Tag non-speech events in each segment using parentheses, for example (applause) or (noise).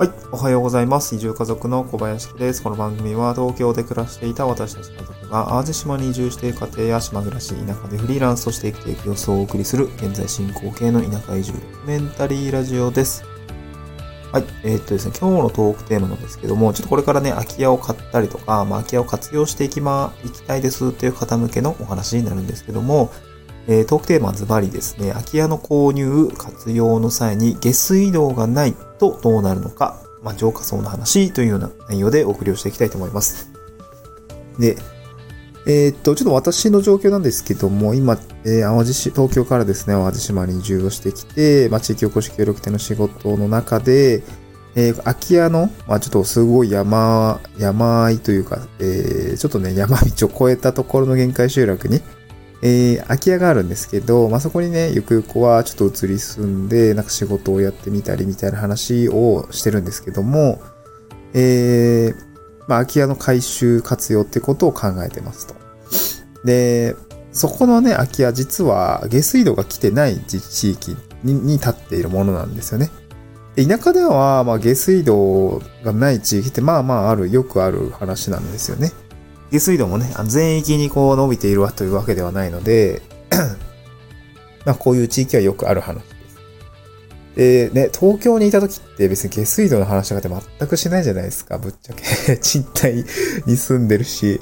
はい。おはようございます。移住家族の小林です。この番組は東京で暮らしていた私たち家族が淡路島に移住して家庭や島暮らし、田舎でフリーランスとして生きていく様子をお送りする現在進行形の田舎移住ドキュメンタリーラジオです。はい。えー、っとですね、今日のトークテーマなんですけども、ちょっとこれからね、空き家を買ったりとか、まあ、空き家を活用していきま、いきたいですっていう方向けのお話になるんですけども、えー、トークテーマズバリですね、空き家の購入、活用の際に下水道がないとどうなるのか、まあ、浄化層の話というような内容でお送りをしていきたいと思います。で、えー、っと、ちょっと私の状況なんですけども、今、えー、淡路市、東京からですね、淡路島に移住をしてきて、まあ、地域おこし協力隊の仕事の中で、えー、空き家の、まあ、ちょっとすごい山、山あいというか、えー、ちょっとね、山道を越えたところの限界集落に、えー、空き家があるんですけど、まあ、そこにね、ゆくゆくはちょっと移り住んで、なんか仕事をやってみたりみたいな話をしてるんですけども、えー、まあ、空き家の回収活用ってことを考えてますと。で、そこのね、空き家実は下水道が来てない地域にに立っているものなんですよね。田舎では、まあ、下水道がない地域ってまあまあある、よくある話なんですよね。下水道もね、全域にこう伸びているわというわけではないので (clears throat) まあこういう地域はよくある話です。で、ね、東京にいた時って別に下水道の話し方全くしないじゃないですか、ぶっちゃけ。(laughs) 賃貸に住んでるし。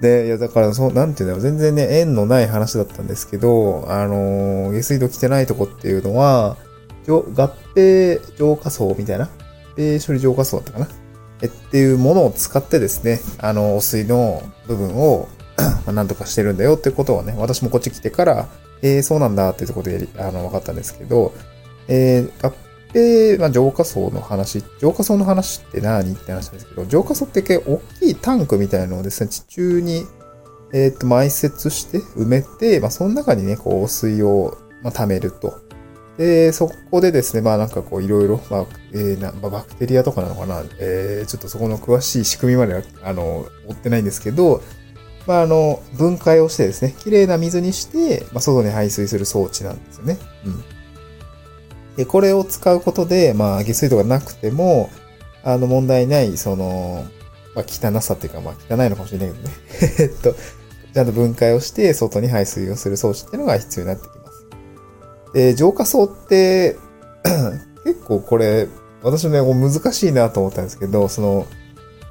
で、いや、だから、そう、なんていうんだろう、全然ね、縁のない話だったんですけど、あのー、下水道来てないとこっていうのは、合併浄化層みたいな、合併処理浄化層だったかな。っていうものを使ってですね、あの、汚水の部分を (clears throat) なんとかしてるんだよってことはね、私もこっち来てから、えー、そうなんだっていうところで、あの、分かったんですけど、えー、合併、まあ、浄化層の話、浄化層の話って何って話なんですけど、浄化層って結構大きいタンクみたいなのをですね、地中に、えっ、ー、と、埋設して埋めて、まあ、その中にね、こう、汚水を、まあ、溜めると。で、そこでですね、まあなんかこういろいろ、まあ、えー、なバクテリアとかなのかな、えー、ちょっとそこの詳しい仕組みまでは、あの、追ってないんですけど、まああの、分解をしてですね、綺麗な水にして、まあ外に排水する装置なんですよね。うん。で、これを使うことで、まあ下水道がなくても、あの問題ない、その、まあ汚さっていうか、まあ汚いのかもしれないけどね。(laughs) えっと、ちゃんと分解をして外に排水をする装置っていうのが必要になってきます。で、浄化層って、(clears throat) 結構これ、私ね、難しいなと思ったんですけど、その、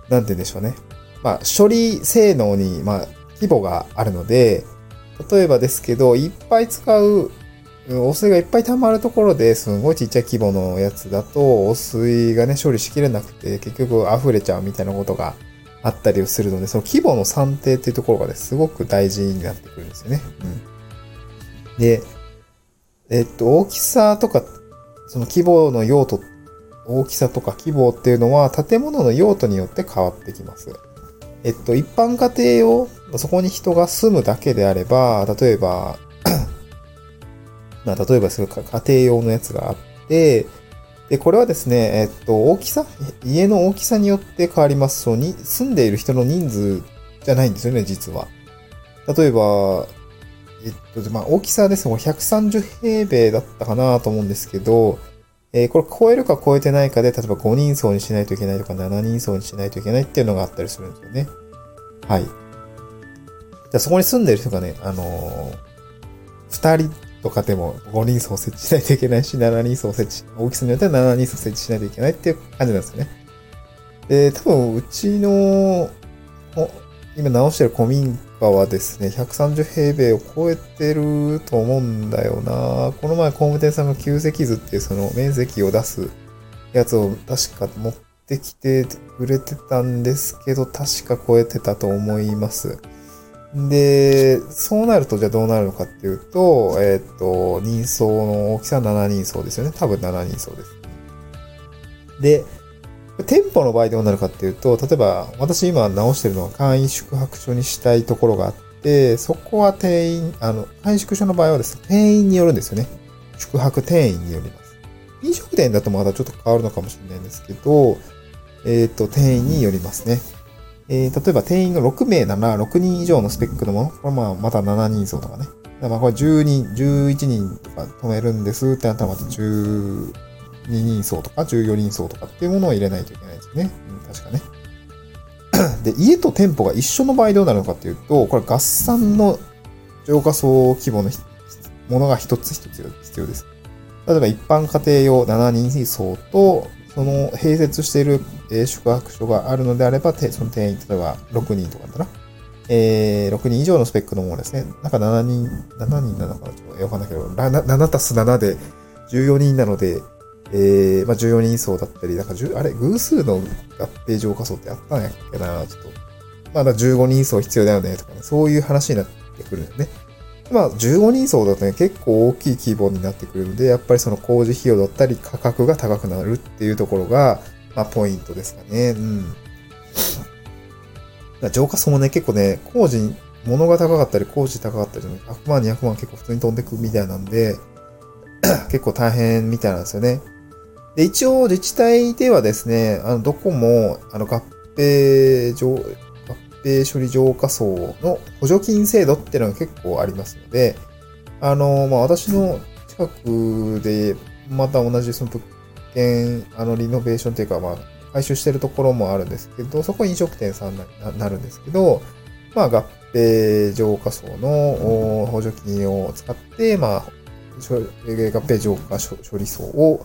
なんて言うんでしょうね。まあ、処理性能に、まあ、規模があるので、例えばですけど、いっぱい使う、汚水がいっぱい溜まるところですごいちっちゃい規模のやつだと、汚水がね、処理しきれなくて、結局溢れちゃうみたいなことがあったりをするので、その規模の算定っていうところがね、すごく大事になってくるんですよね。うん。で、えっと、大きさとか、その規模の用途、大きさとか規模っていうのは建物の用途によって変わってきます。えっと、一般家庭用、そこに人が住むだけであれば、例えば (clears throat) まあ、例えばそういう家庭用のやつがあって、で、これはですね、えっと、大きさ家の大きさによって変わります。そうに、住んでいる人の人数じゃないんですよね、実は。例えば、えっと、まあ、大きさですね、130平米だったかなと思うんですけど、えー、これ超えるか超えてないかで、例えば5人層にしないといけないとか、7人層にしないといけないっていうのがあったりするんですよね。はい。じゃそこに住んでる人がね、あのー、2人とかでも5人層設置しないといけないし、7人層設置、大きさによっては7人層設置しないといけないっていう感じなんですよね。で、多分、うちの、今直してる古民家はですね、130平米を超えてると思うんだよなこの前工務店さんが旧積図っていうその面積を出すやつを確か持ってきてくれてたんですけど、確か超えてたと思います。で、そうなるとじゃあどうなるのかっていうと、えっ、ー、と、人相の大きさは7人相ですよね。多分7人相です。で、店舗の場合どうなるかっていうと、例えば私今直してるのは簡易宿泊所にしたいところがあって、そこは店員、あの、簡易宿所の場合はですね、店員によるんですよね。宿泊店員によります。飲食店だとまだちょっと変わるのかもしれないんですけど、えっ、ー、と、店員によりますね。えー、例えば店員が6名なら6人以上のスペックのもの、これまあまた7人層とかね。まあこれ10人、11人とか止めるんですってなったらまた10、人層とか14人層とかっていうものを入れないといけないですね。うん、確かね。で、家と店舗が一緒の場合どうなるのかっていうと、これ合算の浄化層規模のものが一つ一つ必要です。例えば一般家庭用7人層と、その併設している宿泊所があるのであれば、その定員、例えば6人とかだったら、えー、6人以上のスペックのものですね。なんか7人、7人なのかなちょっとわかんないけど、7たす7で14人なので、えー、まあ、14人層だったり、なんかあれ、偶数の合併浄化層ってあったんやっけなちょっと。まだ15人層必要だよねとかね、そういう話になってくるんだよね。まあ、15人層だとね、結構大きい規模になってくるので、やっぱりその工事費用だったり価格が高くなるっていうところが、まあ、ポイントですかね。うん。浄化層もね、結構ね、工事、物が高かったり、工事高かったり、100万、200万結構普通に飛んでくみたいなんで、(clears throat) 結構大変みたいなんですよね。で、一応自治体ではですね、あの、どこも、あの、合併上、合併処理浄化層の補助金制度っていうのが結構ありますので、あの、まあ、私の近くで、また同じその物件、あの、リノベーションっていうか、まあ、回収してるところもあるんですけど、そこ飲食店さんになるんですけど、まあ、合併浄化層の補助金を使って、まあ、合併浄化処理層を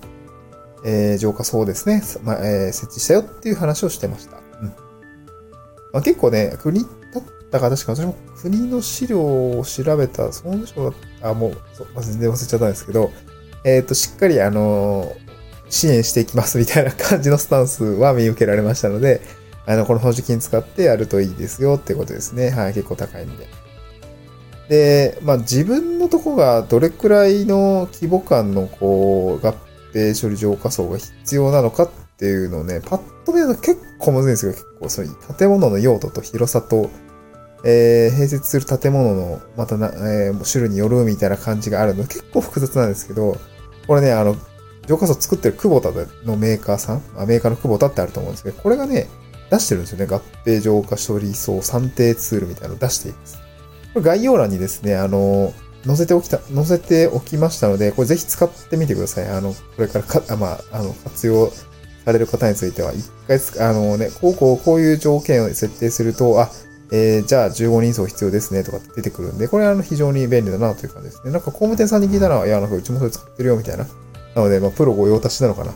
えー、浄化層ですね、まあえー、設置したよっていう話をしてました。うんまあ、結構ね、国だったか確か私も国の資料を調べた、総務省だったあ、もう、う全然忘れちゃったんですけど、えっ、ー、と、しっかりあの、支援していきますみたいな感じのスタンスは見受けられましたので、あの、この補助金使ってやるといいですよってことですね。はい、結構高いんで。で、まあ自分のとこがどれくらいの規模感のこう合定処理浄化層が必要なのかっていうのをね、パッと見ると結構むずいんですよ。結構そういう建物の用途と広さと、えー、併設する建物のまたな、えー、種類によるみたいな感じがあるので結構複雑なんですけど、これね、あの、浄化層作ってる久保田のメーカーさん、メーカーの久保田ってあると思うんですけど、これがね、出してるんですよね。合併浄化処理層算定ツールみたいなのを出しています。これ概要欄にですね、あの、載せておきた、載せておきましたので、これぜひ使ってみてください。あの、これからか、あまあ、あの、活用される方については、一回あのね、こうこう、こういう条件を設定すると、あ、えー、じゃあ15人層必要ですねとか出てくるんで、これはあの非常に便利だなという感じですね。なんか工務店さんに聞いたら、いや、なんかうちもそれ使ってるよみたいな。なので、まあ、プロ御用達なのかな。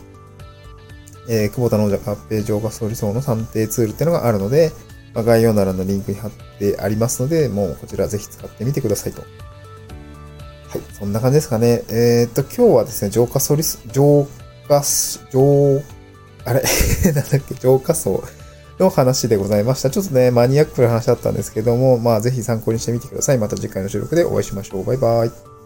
えー、久保田の合併浄化層理想の算定ツールっていうのがあるので、まあ、概要欄のリンクに貼ってありますので、もうこちらぜひ使ってみてくださいと。はい、そんな感じですかね。えー、っと、今日はですね、浄化ソリス、浄化、浄、あれ？(laughs) なんだっけ、浄化層の話でございました。ちょっとね、マニアックな話だったんですけども、まあ、ぜひ参考にしてみてください。また次回の収録でお会いしましょう。バイバイ。